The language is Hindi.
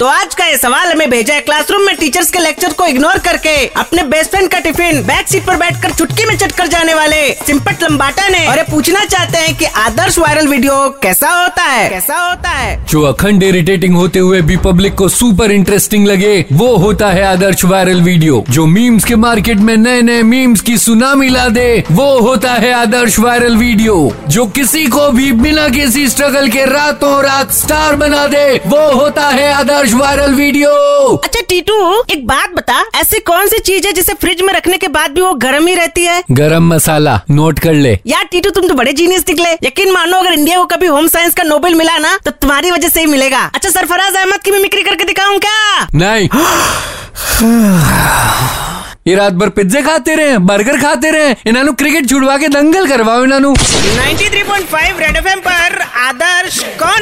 तो आज का ये सवाल हमें भेजा है क्लासरूम में टीचर्स के लेक्चर को इग्नोर करके। अपने बेस्ट फ्रेंड का टिफ़िन बैक सीट पर बैठकर चुटकी में चटकर जाने वाले सिंपट लंबाटा ने। और ये पूछना चाहते हैं कि आदर्श वायरल वीडियो कैसा होता है? कैसा होता है? जो अखंड इरिटेटिंग होते हुए भी पब्लिक को सुपर इंटरेस्टिंग लगे, वो होता है आदर्श वायरल वीडियो जो मीम्स के मार्केट में नए नए मीम्स की सुनामी ला दे, वो होता है आदर्श वायरल वीडियो जो किसी को भी बिना किसी स्ट्रगल के रातों रात स्टार बना दे, वो होता है आदर्श वायरल वीडियो अच्छा टीटू एक बात बता। ऐसी कौन सी चीज़ है जिसे फ्रिज में रखने के बाद भी वो गर्म ही रहती है? गरम मसाला नोट कर ले। यार टीटू तुम तो बड़े जीनियस निकले। यकीन मानो अगर इंडिया को कभी होम साइंस का नोबेल मिला ना तो तुम्हारी वजह से ही मिलेगा। अच्छा सरफराज अहमद की मिमिक्री करके दिखाऊँ क्या? नहीं। ये रात भर पिज्जे खाते रहे बर्गर खाते रहे इन्हों क्रिकेट छुड़वा के दंगल करवाओ इन्हों 93.5 रेड एफएम पर आदर्श कौन